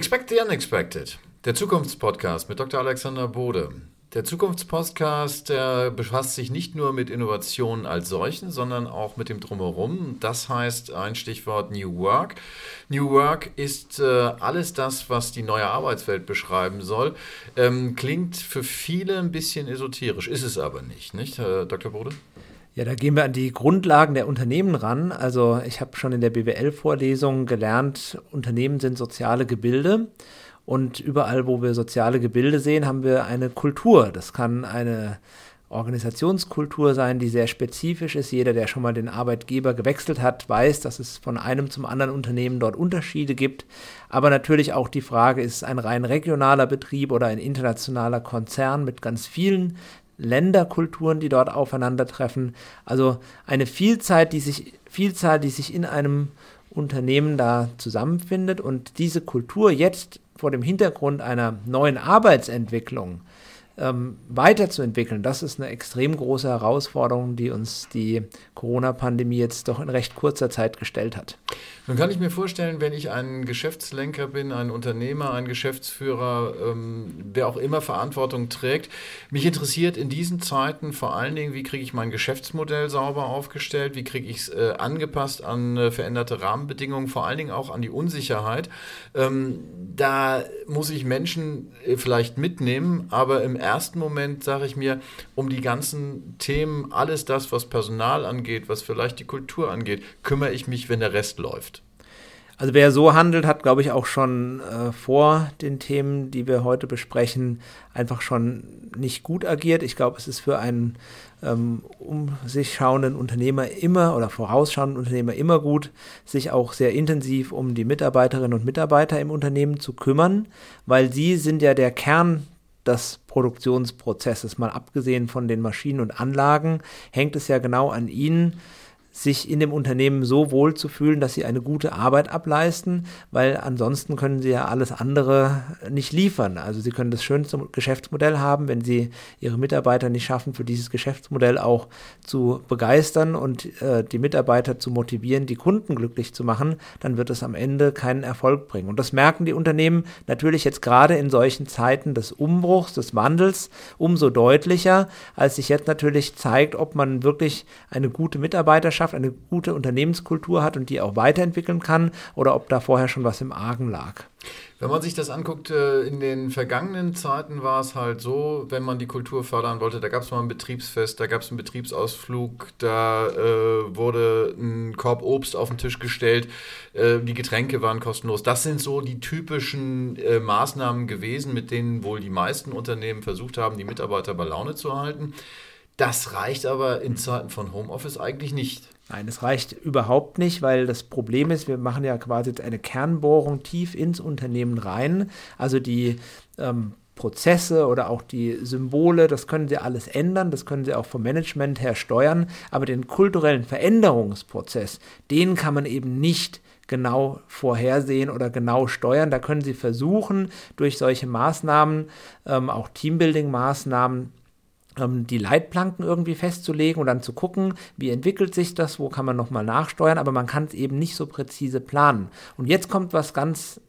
Expect the Unexpected, der Zukunftspodcast mit Dr. Alexander Bode. Der Zukunftspodcast der befasst sich nicht nur mit Innovationen als solchen, sondern auch mit dem Drumherum. Das heißt ein Stichwort New Work. New Work ist äh, alles das, was die neue Arbeitswelt beschreiben soll. Ähm, klingt für viele ein bisschen esoterisch, ist es aber nicht, nicht, Herr Dr. Bode? Ja, da gehen wir an die Grundlagen der Unternehmen ran. Also ich habe schon in der BWL-Vorlesung gelernt, Unternehmen sind soziale Gebilde. Und überall, wo wir soziale Gebilde sehen, haben wir eine Kultur. Das kann eine Organisationskultur sein, die sehr spezifisch ist. Jeder, der schon mal den Arbeitgeber gewechselt hat, weiß, dass es von einem zum anderen Unternehmen dort Unterschiede gibt. Aber natürlich auch die Frage, ist es ein rein regionaler Betrieb oder ein internationaler Konzern mit ganz vielen Länderkulturen, die dort aufeinandertreffen. Also eine Vielzahl, die sich, Vielzahl, die sich in einem Unternehmen da zusammenfindet und diese Kultur jetzt vor dem Hintergrund einer neuen Arbeitsentwicklung ähm, weiterzuentwickeln, das ist eine extrem große Herausforderung, die uns die Corona-Pandemie jetzt doch in recht kurzer Zeit gestellt hat. Nun kann ich mir vorstellen, wenn ich ein Geschäftslenker bin, ein Unternehmer, ein Geschäftsführer, ähm, wer auch immer Verantwortung trägt, mich interessiert in diesen Zeiten vor allen Dingen, wie kriege ich mein Geschäftsmodell sauber aufgestellt, wie kriege ich es äh, angepasst an äh, veränderte Rahmenbedingungen, vor allen Dingen auch an die Unsicherheit. Ähm, da muss ich Menschen äh, vielleicht mitnehmen, aber im ersten Moment sage ich mir, um die ganzen Themen, alles das, was Personal angeht, was vielleicht die Kultur angeht, kümmere ich mich, wenn der Rest läuft. Also wer so handelt, hat, glaube ich, auch schon äh, vor den Themen, die wir heute besprechen, einfach schon nicht gut agiert. Ich glaube, es ist für einen ähm, um sich schauenden Unternehmer immer oder vorausschauenden Unternehmer immer gut, sich auch sehr intensiv um die Mitarbeiterinnen und Mitarbeiter im Unternehmen zu kümmern, weil sie sind ja der Kern des Produktionsprozesses. Mal abgesehen von den Maschinen und Anlagen hängt es ja genau an ihnen, sich in dem Unternehmen so wohl zu fühlen, dass sie eine gute Arbeit ableisten, weil ansonsten können sie ja alles andere nicht liefern. Also sie können das schönste Geschäftsmodell haben, wenn sie ihre Mitarbeiter nicht schaffen, für dieses Geschäftsmodell auch zu begeistern und äh, die Mitarbeiter zu motivieren, die Kunden glücklich zu machen, dann wird es am Ende keinen Erfolg bringen. Und das merken die Unternehmen natürlich jetzt gerade in solchen Zeiten des Umbruchs, des Wandels umso deutlicher, als sich jetzt natürlich zeigt, ob man wirklich eine gute Mitarbeiterschaft schafft, eine gute Unternehmenskultur hat und die auch weiterentwickeln kann oder ob da vorher schon was im Argen lag. Wenn man sich das anguckt, äh, in den vergangenen Zeiten war es halt so, wenn man die Kultur fördern wollte, da gab es mal ein Betriebsfest, da gab es einen Betriebsausflug, da äh, wurde ein Korb Obst auf den Tisch gestellt, äh, die Getränke waren kostenlos. Das sind so die typischen äh, Maßnahmen gewesen, mit denen wohl die meisten Unternehmen versucht haben, die Mitarbeiter bei Laune zu halten. Das reicht aber in Zeiten von Homeoffice eigentlich nicht. Nein, das reicht überhaupt nicht, weil das Problem ist, wir machen ja quasi eine Kernbohrung tief ins Unternehmen rein. Also die ähm, Prozesse oder auch die Symbole, das können sie alles ändern, das können sie auch vom Management her steuern, aber den kulturellen Veränderungsprozess, den kann man eben nicht genau vorhersehen oder genau steuern. Da können sie versuchen, durch solche Maßnahmen, ähm, auch Teambuilding-Maßnahmen, ähm, die Leitplanken irgendwie festzulegen und dann zu gucken, wie entwickelt sich das, wo kann man nochmal nachsteuern, aber man kann es eben nicht so präzise planen. Und jetzt kommt was ganz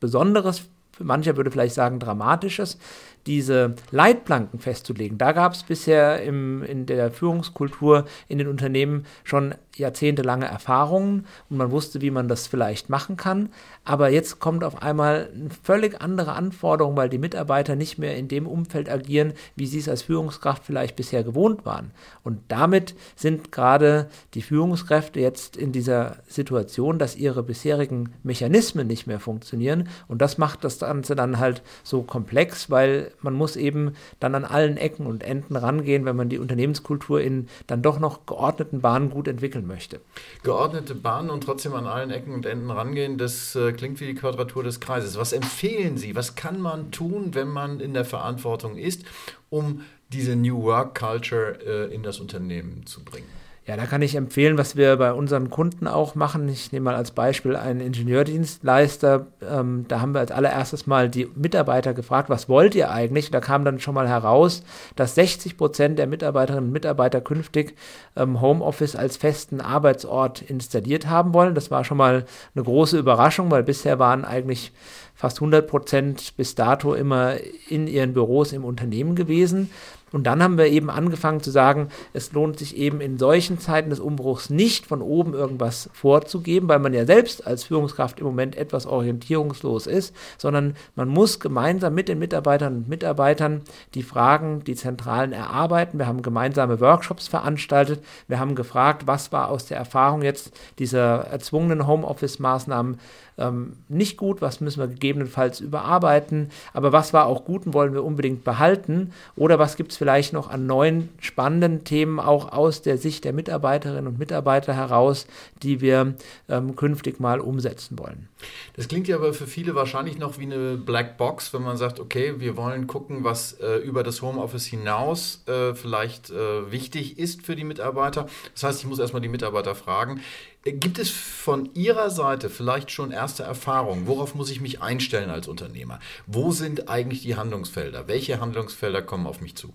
Besonderes, mancher würde vielleicht sagen Dramatisches, diese Leitplanken festzulegen. Da gab es bisher im, in der Führungskultur in den Unternehmen schon jahrzehntelange Erfahrungen und man wusste, wie man das vielleicht machen kann. Aber jetzt kommt auf einmal eine völlig andere Anforderung, weil die Mitarbeiter nicht mehr in dem Umfeld agieren, wie sie es als Führungskraft vielleicht bisher gewohnt waren. Und damit sind gerade die Führungskräfte jetzt in dieser Situation, dass ihre bisherigen Mechanismen nicht mehr funktionieren. Und das macht das Ganze dann halt so komplex, weil man muss eben dann an allen Ecken und Enden rangehen, wenn man die Unternehmenskultur in dann doch noch geordneten Bahnen gut entwickeln möchte. Geordnete Bahnen und trotzdem an allen Ecken und Enden rangehen, das äh, klingt wie die Quadratur des Kreises. Was empfehlen Sie? Was kann man tun, wenn man in der Verantwortung ist, um diese New Work Culture äh, in das Unternehmen zu bringen? Ja, da kann ich empfehlen, was wir bei unseren Kunden auch machen. Ich nehme mal als Beispiel einen Ingenieurdienstleister. Ähm, da haben wir als allererstes mal die Mitarbeiter gefragt, was wollt ihr eigentlich? Da kam dann schon mal heraus, dass 60 Prozent der Mitarbeiterinnen und Mitarbeiter künftig ähm, Homeoffice als festen Arbeitsort installiert haben wollen. Das war schon mal eine große Überraschung, weil bisher waren eigentlich fast 100 Prozent bis dato immer in ihren Büros im Unternehmen gewesen. Und dann haben wir eben angefangen zu sagen, es lohnt sich eben in solchen Zeiten des Umbruchs nicht von oben irgendwas vorzugeben, weil man ja selbst als Führungskraft im Moment etwas orientierungslos ist, sondern man muss gemeinsam mit den Mitarbeitern und Mitarbeitern die Fragen, die Zentralen erarbeiten. Wir haben gemeinsame Workshops veranstaltet. Wir haben gefragt, was war aus der Erfahrung jetzt dieser erzwungenen Homeoffice-Maßnahmen ähm, nicht gut, was müssen wir gegebenenfalls überarbeiten, aber was war auch gut und wollen wir unbedingt behalten oder was gibt es vielleicht noch an neuen spannenden Themen auch aus der Sicht der Mitarbeiterinnen und Mitarbeiter heraus, die wir ähm, künftig mal umsetzen wollen. Das klingt ja aber für viele wahrscheinlich noch wie eine Black Box, wenn man sagt, okay, wir wollen gucken, was äh, über das Homeoffice hinaus äh, vielleicht äh, wichtig ist für die Mitarbeiter. Das heißt, ich muss erstmal die Mitarbeiter fragen, Gibt es von Ihrer Seite vielleicht schon erste Erfahrungen? Worauf muss ich mich einstellen als Unternehmer? Wo sind eigentlich die Handlungsfelder? Welche Handlungsfelder kommen auf mich zu?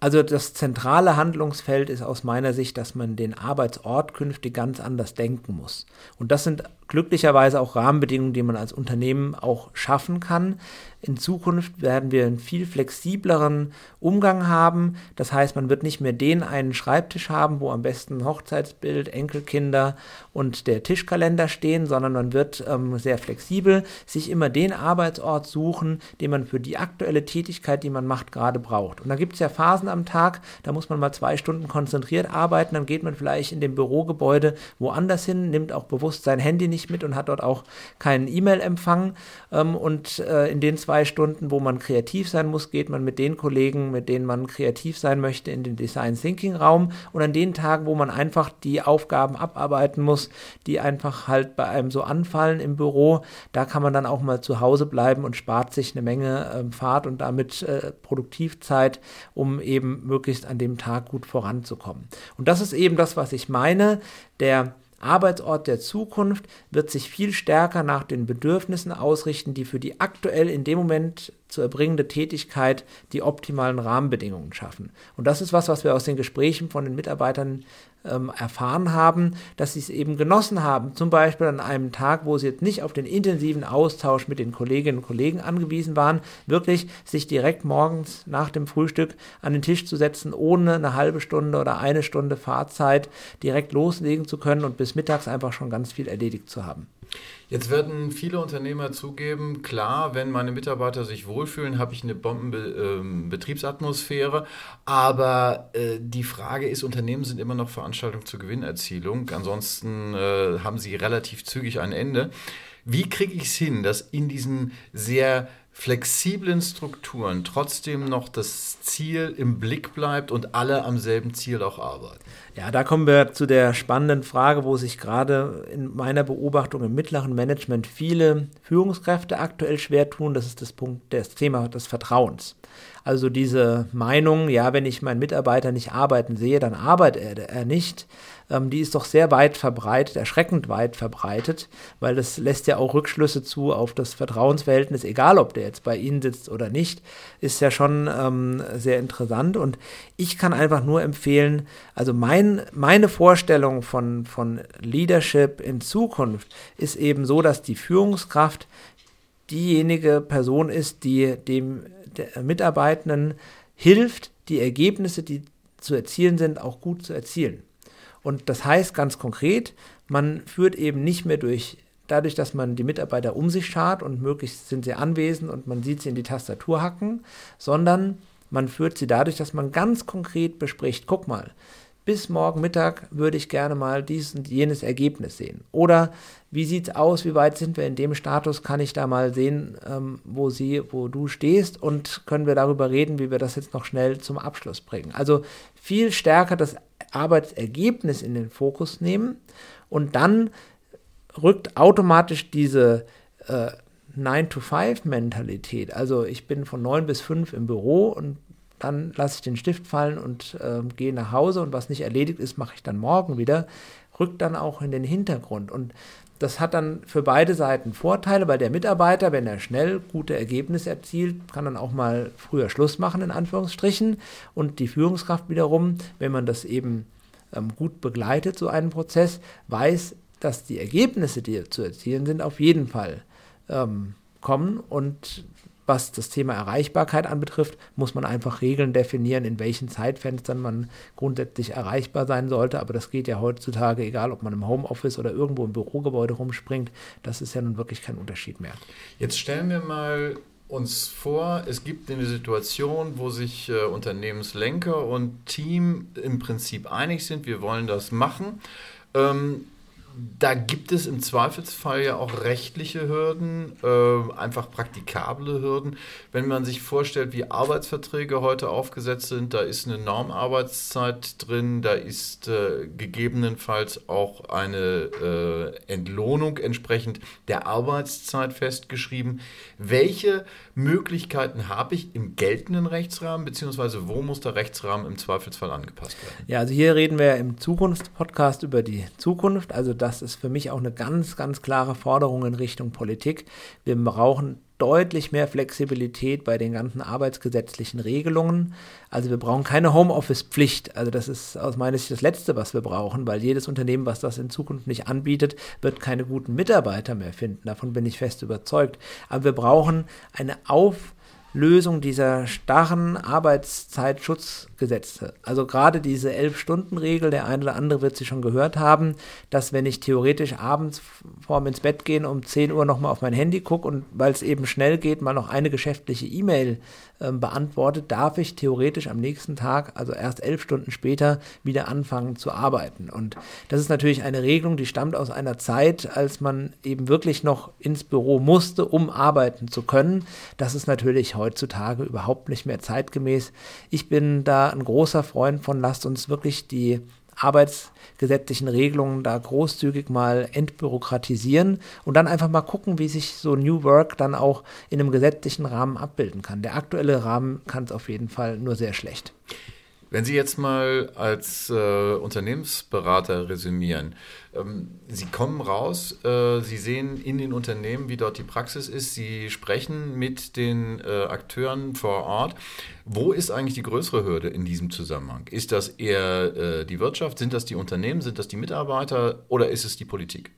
Also das zentrale Handlungsfeld ist aus meiner Sicht, dass man den Arbeitsort künftig ganz anders denken muss. Und das sind glücklicherweise auch Rahmenbedingungen, die man als Unternehmen auch schaffen kann. In Zukunft werden wir einen viel flexibleren Umgang haben. Das heißt, man wird nicht mehr den einen Schreibtisch haben, wo am besten Hochzeitsbild, Enkelkinder und der Tischkalender stehen, sondern man wird ähm, sehr flexibel sich immer den Arbeitsort suchen, den man für die aktuelle Tätigkeit, die man macht, gerade braucht. Und da gibt es ja Phasen am Tag, da muss man mal zwei Stunden konzentriert arbeiten, dann geht man vielleicht in dem Bürogebäude woanders hin, nimmt auch bewusst sein Handy nicht mit und hat dort auch keinen E-Mail-Empfang. Ähm, und äh, in den zwei Stunden, wo man kreativ sein muss, geht man mit den Kollegen, mit denen man kreativ sein möchte, in den Design Thinking Raum. Und an den Tagen, wo man einfach die Aufgaben abarbeiten muss, die einfach halt bei einem so anfallen im Büro, da kann man dann auch mal zu Hause bleiben und spart sich eine Menge äh, Fahrt und damit äh, Produktivzeit, um eben möglichst an dem Tag gut voranzukommen. Und das ist eben das, was ich meine. Der Arbeitsort der Zukunft wird sich viel stärker nach den Bedürfnissen ausrichten, die für die aktuell in dem Moment zu erbringende Tätigkeit die optimalen Rahmenbedingungen schaffen. Und das ist was, was wir aus den Gesprächen von den Mitarbeitern ähm, erfahren haben, dass sie es eben genossen haben, zum Beispiel an einem Tag, wo sie jetzt nicht auf den intensiven Austausch mit den Kolleginnen und Kollegen angewiesen waren, wirklich sich direkt morgens nach dem Frühstück an den Tisch zu setzen, ohne eine halbe Stunde oder eine Stunde Fahrzeit direkt loslegen zu können und bis mittags einfach schon ganz viel erledigt zu haben. Jetzt werden viele Unternehmer zugeben, klar, wenn meine Mitarbeiter sich wohlfühlen, habe ich eine Bombenbetriebsatmosphäre. Aber äh, die Frage ist, Unternehmen sind immer noch Veranstaltungen zur Gewinnerzielung. Ansonsten äh, haben sie relativ zügig ein Ende. Wie kriege ich es hin, dass in diesen sehr flexiblen Strukturen trotzdem noch das Ziel im Blick bleibt und alle am selben Ziel auch arbeiten? Ja, da kommen wir zu der spannenden Frage, wo sich gerade in meiner Beobachtung im mittleren Management viele Führungskräfte aktuell schwer tun. Das ist das Punkt, das Thema des Vertrauens. Also diese Meinung, ja, wenn ich meinen Mitarbeiter nicht arbeiten sehe, dann arbeitet er, nicht, ähm, die ist doch sehr weit verbreitet, erschreckend weit verbreitet, weil das lässt ja auch Rückschlüsse zu auf das Vertrauensverhältnis, egal ob der jetzt bei Ihnen sitzt oder nicht, ist ja schon ähm, sehr interessant. Und ich kann einfach nur empfehlen, also mein, meine Vorstellung von, von Leadership in Zukunft ist eben so, dass die Führungskraft diejenige Person ist, die dem Mitarbeitenden hilft, die Ergebnisse, die zu erzielen sind, auch gut zu erzielen. Und das heißt ganz konkret, man führt eben nicht mehr durch, dadurch, dass man die Mitarbeiter um sich schart und möglichst sind sie anwesend und man sieht sie in die Tastatur hacken, sondern man führt sie dadurch, dass man ganz konkret bespricht, guck mal, bis morgen Mittag würde ich gerne mal dies und jenes Ergebnis sehen. Oder wie sieht es aus, wie weit sind wir in dem Status, kann ich da mal sehen, ähm, wo sie, wo du stehst und können wir darüber reden, wie wir das jetzt noch schnell zum Abschluss bringen. Also viel stärker das Arbeitsergebnis in den Fokus nehmen und dann rückt automatisch diese äh, 9-to-5-Mentalität. Also ich bin von 9 bis 5 im Büro und dann lasse ich den Stift fallen und äh, gehe nach Hause und was nicht erledigt ist, mache ich dann morgen wieder, rückt dann auch in den Hintergrund. Und das hat dann für beide Seiten Vorteile, weil der Mitarbeiter, wenn er schnell gute Ergebnisse erzielt, kann dann auch mal früher Schluss machen, in Anführungsstrichen. Und die Führungskraft wiederum, wenn man das eben ähm, gut begleitet, so einen Prozess, weiß, dass die Ergebnisse, die zu erzielen sind, auf jeden Fall ähm, kommen und was das Thema Erreichbarkeit anbetrifft, muss man einfach Regeln definieren, in welchen Zeitfenstern man grundsätzlich erreichbar sein sollte. Aber das geht ja heutzutage, egal ob man im Homeoffice oder irgendwo im Bürogebäude rumspringt, das ist ja nun wirklich kein Unterschied mehr. Jetzt stellen wir mal uns vor, es gibt eine Situation, wo sich äh, Unternehmenslenker und Team im Prinzip einig sind, wir wollen das machen. Ähm, da gibt es im Zweifelsfall ja auch rechtliche Hürden, äh, einfach praktikable Hürden. Wenn man sich vorstellt, wie Arbeitsverträge heute aufgesetzt sind, da ist eine Normarbeitszeit drin, da ist äh, gegebenenfalls auch eine äh, Entlohnung entsprechend der Arbeitszeit festgeschrieben. Welche Möglichkeiten habe ich im geltenden Rechtsrahmen, beziehungsweise wo muss der Rechtsrahmen im Zweifelsfall angepasst werden? Ja, also hier reden wir im Zukunftspodcast über die Zukunft, also das das ist für mich auch eine ganz, ganz klare Forderung in Richtung Politik. Wir brauchen deutlich mehr Flexibilität bei den ganzen arbeitsgesetzlichen Regelungen. Also wir brauchen keine Homeoffice-Pflicht. Also das ist aus meiner Sicht das Letzte, was wir brauchen, weil jedes Unternehmen, was das in Zukunft nicht anbietet, wird keine guten Mitarbeiter mehr finden. Davon bin ich fest überzeugt. Aber wir brauchen eine Auf Lösung dieser starren Arbeitszeitschutzgesetze. Also gerade diese Elf-Stunden-Regel, der eine oder andere wird sie schon gehört haben, dass wenn ich theoretisch abends vorm ins Bett gehen um 10 Uhr nochmal auf mein Handy gucke und weil es eben schnell geht, mal noch eine geschäftliche E-Mail beantwortet, darf ich theoretisch am nächsten Tag, also erst elf Stunden später, wieder anfangen zu arbeiten. Und das ist natürlich eine Regelung, die stammt aus einer Zeit, als man eben wirklich noch ins Büro musste, um arbeiten zu können. Das ist natürlich heutzutage überhaupt nicht mehr zeitgemäß. Ich bin da ein großer Freund von, lasst uns wirklich die arbeitsgesetzlichen Regelungen da großzügig mal entbürokratisieren und dann einfach mal gucken, wie sich so New Work dann auch in einem gesetzlichen Rahmen abbilden kann. Der aktuelle Rahmen kann es auf jeden Fall nur sehr schlecht. Wenn Sie jetzt mal als äh, Unternehmensberater resümieren, ähm, Sie kommen raus, äh, Sie sehen in den Unternehmen, wie dort die Praxis ist, Sie sprechen mit den äh, Akteuren vor Ort. Wo ist eigentlich die größere Hürde in diesem Zusammenhang? Ist das eher äh, die Wirtschaft, sind das die Unternehmen, sind das die Mitarbeiter oder ist es die Politik?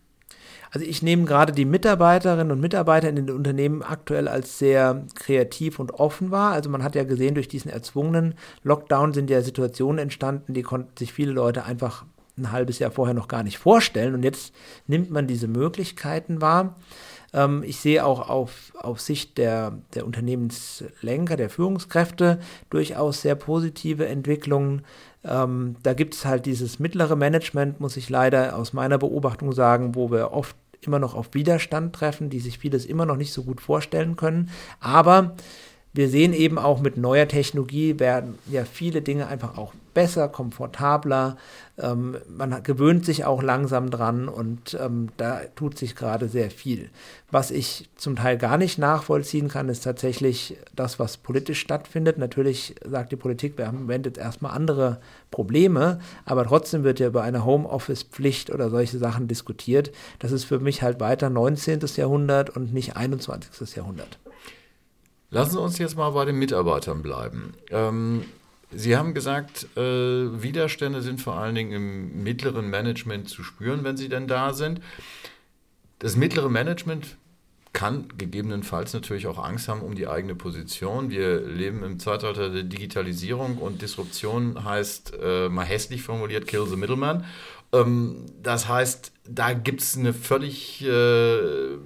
Also ich nehme gerade die Mitarbeiterinnen und Mitarbeiter in den Unternehmen aktuell als sehr kreativ und offen wahr. Also man hat ja gesehen, durch diesen erzwungenen Lockdown sind ja Situationen entstanden, die konnten sich viele Leute einfach ein halbes Jahr vorher noch gar nicht vorstellen. Und jetzt nimmt man diese Möglichkeiten wahr. Ähm, ich sehe auch auf, auf Sicht der, der Unternehmenslenker, der Führungskräfte durchaus sehr positive Entwicklungen. Ähm, da gibt es halt dieses mittlere Management, muss ich leider aus meiner Beobachtung sagen, wo wir oft immer noch auf Widerstand treffen, die sich vieles immer noch nicht so gut vorstellen können. Aber wir sehen eben auch mit neuer Technologie werden ja viele Dinge einfach auch besser, komfortabler. Ähm, man gewöhnt sich auch langsam dran und ähm, da tut sich gerade sehr viel. Was ich zum Teil gar nicht nachvollziehen kann, ist tatsächlich das, was politisch stattfindet. Natürlich sagt die Politik, wir haben im Moment jetzt erstmal andere Probleme, aber trotzdem wird ja über eine Homeoffice-Pflicht oder solche Sachen diskutiert. Das ist für mich halt weiter 19. Jahrhundert und nicht 21. Jahrhundert. Lassen Sie uns jetzt mal bei den Mitarbeitern bleiben. Ähm, Sie haben gesagt, äh, Widerstände sind vor allen Dingen im mittleren Management zu spüren, wenn sie denn da sind. Das mittlere Management kann gegebenenfalls natürlich auch Angst haben um die eigene Position. Wir leben im Zeitalter der Digitalisierung und Disruption heißt, äh, mal hässlich formuliert, kill the middleman. Ähm, das heißt, da gibt es eine völlig äh,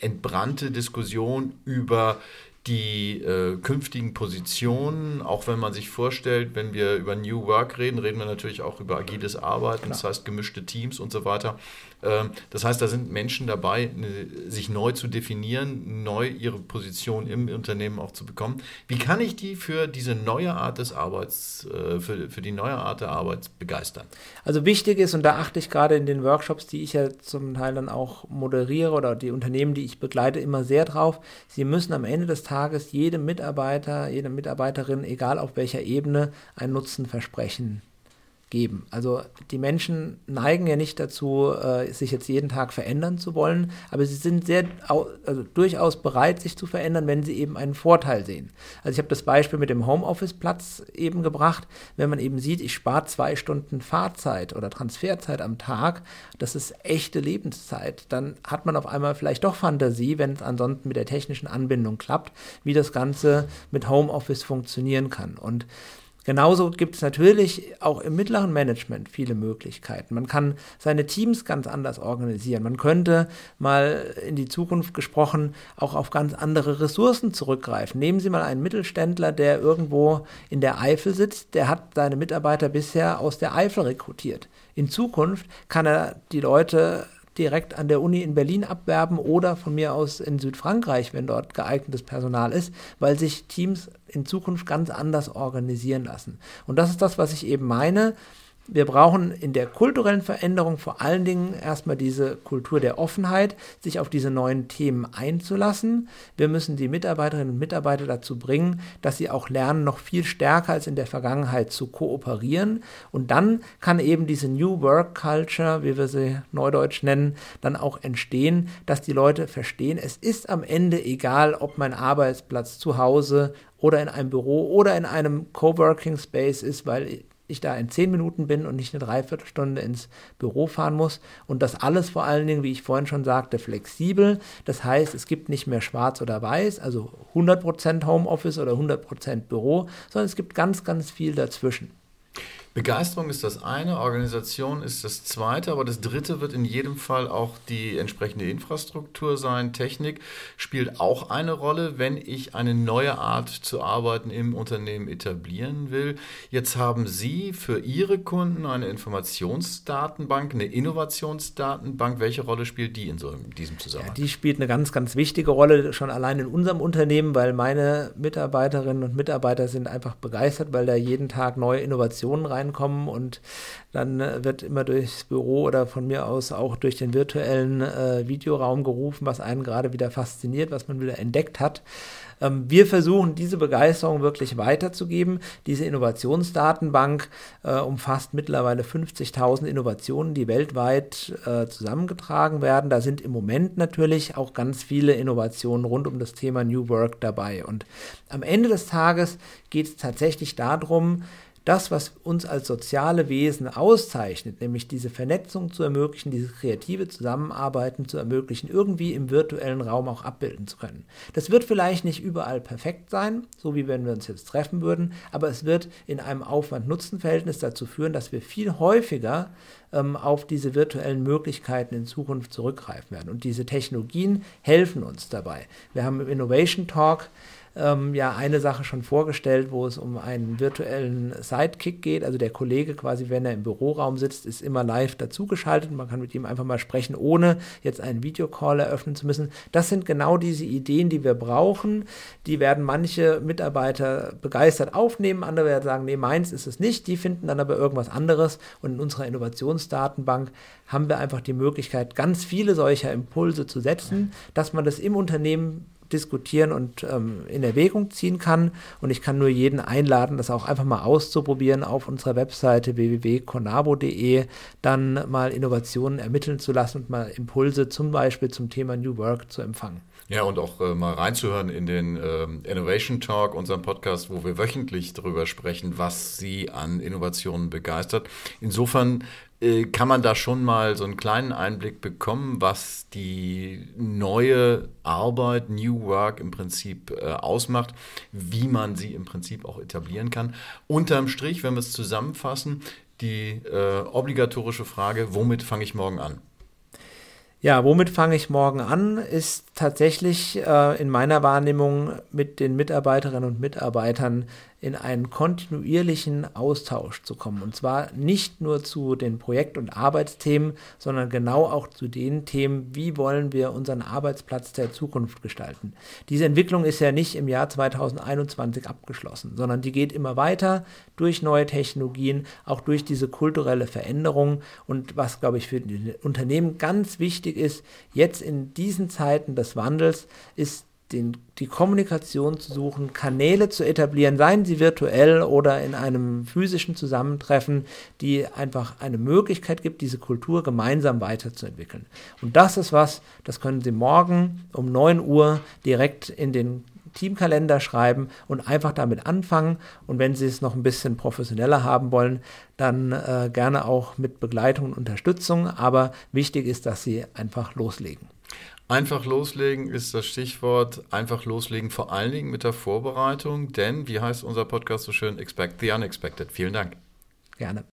entbrannte Diskussion über die äh, künftigen Positionen, auch wenn man sich vorstellt, wenn wir über New Work reden, reden wir natürlich auch über agiles Arbeiten, Klar. das heißt gemischte Teams und so weiter. Ähm, das heißt, da sind Menschen dabei, ne, sich neu zu definieren, neu ihre Position im Unternehmen auch zu bekommen. Wie kann ich die für diese neue Art des Arbeits, äh, für, für die neue Art der Arbeit begeistern? Also wichtig ist, und da achte ich gerade in den Workshops, die ich ja zum Teil dann auch moderiere oder die Unternehmen, die ich begleite, immer sehr drauf, sie müssen am Ende des Tages jedem Mitarbeiter, jede Mitarbeiterin, egal auf welcher Ebene, einen Nutzen versprechen geben. Also die Menschen neigen ja nicht dazu, äh, sich jetzt jeden Tag verändern zu wollen, aber sie sind sehr also durchaus bereit, sich zu verändern, wenn sie eben einen Vorteil sehen. Also ich habe das Beispiel mit dem Homeoffice-Platz eben gebracht. Wenn man eben sieht, ich spare zwei Stunden Fahrzeit oder Transferzeit am Tag, das ist echte Lebenszeit, dann hat man auf einmal vielleicht doch Fantasie, wenn es ansonsten mit der technischen Anbindung klappt, wie das Ganze mit Homeoffice funktionieren kann. Und Genauso gibt es natürlich auch im mittleren Management viele Möglichkeiten. Man kann seine Teams ganz anders organisieren. Man könnte mal in die Zukunft gesprochen auch auf ganz andere Ressourcen zurückgreifen. Nehmen Sie mal einen Mittelständler, der irgendwo in der Eifel sitzt, der hat seine Mitarbeiter bisher aus der Eifel rekrutiert. In Zukunft kann er die Leute direkt an der Uni in Berlin abwerben oder von mir aus in Südfrankreich, wenn dort geeignetes Personal ist, weil sich Teams in Zukunft ganz anders organisieren lassen. Und das ist das, was ich eben meine wir brauchen in der kulturellen Veränderung vor allen Dingen erstmal diese Kultur der Offenheit, sich auf diese neuen Themen einzulassen. Wir müssen die Mitarbeiterinnen und Mitarbeiter dazu bringen, dass sie auch lernen, noch viel stärker als in der Vergangenheit zu kooperieren. Und dann kann eben diese New Work Culture, wie wir sie neudeutsch nennen, dann auch entstehen, dass die Leute verstehen, es ist am Ende egal, ob mein Arbeitsplatz zu Hause oder in einem Büro oder in einem Coworking Space ist, weil ich da in zehn Minuten bin und nicht eine Dreiviertelstunde ins Büro fahren muss. Und das alles vor allen Dingen, wie ich vorhin schon sagte, flexibel. Das heißt, es gibt nicht mehr schwarz oder weiß, also 100% Homeoffice oder 100% Büro, sondern es gibt ganz, ganz viel dazwischen. Begeisterung ist das eine, Organisation ist das zweite, aber das dritte wird in jedem Fall auch die entsprechende Infrastruktur sein. Technik spielt auch eine Rolle, wenn ich eine neue Art zu arbeiten im Unternehmen etablieren will. Jetzt haben Sie für Ihre Kunden eine Informationsdatenbank, eine Innovationsdatenbank. Welche Rolle spielt die in so in diesem Zusammenhang? Ja, die spielt eine ganz, ganz wichtige Rolle, schon allein in unserem Unternehmen, weil meine Mitarbeiterinnen und Mitarbeiter sind einfach begeistert, weil da jeden Tag neue Innovationen rein reinkommen und dann äh, wird immer durchs Büro oder von mir aus auch durch den virtuellen äh, Videoraum gerufen, was einen gerade wieder fasziniert, was man wieder entdeckt hat. Ähm, wir versuchen diese Begeisterung wirklich weiterzugeben. Diese Innovationsdatenbank äh, umfasst mittlerweile 50.000 Innovationen, die weltweit äh, zusammengetragen werden. Da sind im Moment natürlich auch ganz viele Innovationen rund um das Thema New Work dabei. Und am Ende des Tages geht es tatsächlich darum, das, was uns als soziale Wesen auszeichnet, nämlich diese Vernetzung zu ermöglichen, diese kreative Zusammenarbeiten zu ermöglichen, irgendwie im virtuellen Raum auch abbilden zu können. Das wird vielleicht nicht überall perfekt sein, so wie wenn wir uns jetzt treffen würden, aber es wird in einem Aufwand-Nutzen-Verhältnis dazu führen, dass wir viel häufiger ähm, auf diese virtuellen Möglichkeiten in Zukunft zurückgreifen werden. Und diese Technologien helfen uns dabei. Wir haben im Innovation Talk ähm, ja eine Sache schon vorgestellt, wo es um einen virtuellen Sidekick geht. Also der Kollege quasi, wenn er im Büroraum sitzt, ist immer live dazugeschaltet. Man kann mit ihm einfach mal sprechen, ohne jetzt einen Videocall eröffnen zu müssen. Das sind genau diese Ideen, die wir brauchen. Die werden manche Mitarbeiter begeistert aufnehmen, andere werden sagen, nee, meins ist es nicht. Die finden dann aber irgendwas anderes. Und in unserer Innovationsdatenbank haben wir einfach die Möglichkeit, ganz viele solcher Impulse zu setzen, dass man das im Unternehmen diskutieren und ähm, in Erwägung ziehen kann. Und ich kann nur jeden einladen, das auch einfach mal auszuprobieren auf unserer Webseite www.conabo.de, dann mal Innovationen ermitteln zu lassen und mal Impulse zum Beispiel zum Thema New Work zu empfangen. Ja, und auch äh, mal reinzuhören in den ähm, Innovation Talk, unserem Podcast, wo wir wöchentlich darüber sprechen, was Sie an Innovationen begeistert. Insofern kann man da schon mal so einen kleinen Einblick bekommen, was die neue Arbeit, New Work im Prinzip äh, ausmacht, wie man sie im Prinzip auch etablieren kann. Unterm Strich, wenn wir es zusammenfassen, die äh, obligatorische Frage, womit fange ich morgen an? Ja, womit fange ich morgen an, ist tatsächlich äh, in meiner Wahrnehmung mit den Mitarbeiterinnen und Mitarbeitern in einen kontinuierlichen Austausch zu kommen. Und zwar nicht nur zu den Projekt- und Arbeitsthemen, sondern genau auch zu den Themen, wie wollen wir unseren Arbeitsplatz der Zukunft gestalten. Diese Entwicklung ist ja nicht im Jahr 2021 abgeschlossen, sondern die geht immer weiter durch neue Technologien, auch durch diese kulturelle Veränderung. Und was, glaube ich, für die Unternehmen ganz wichtig ist, jetzt in diesen Zeiten des Wandels, ist den, die Kommunikation zu suchen, Kanäle zu etablieren, seien sie virtuell oder in einem physischen Zusammentreffen, die einfach eine Möglichkeit gibt, diese Kultur gemeinsam weiterzuentwickeln. Und das ist was, das können Sie morgen um 9 Uhr direkt in den Teamkalender schreiben und einfach damit anfangen. Und wenn Sie es noch ein bisschen professioneller haben wollen, dann äh, gerne auch mit Begleitung und Unterstützung. Aber wichtig ist, dass Sie einfach loslegen. Einfach loslegen ist das Stichwort. Einfach loslegen, vor allen Dingen mit der Vorbereitung. Denn, wie heißt unser Podcast so schön, Expect the Unexpected. Vielen Dank. Gerne.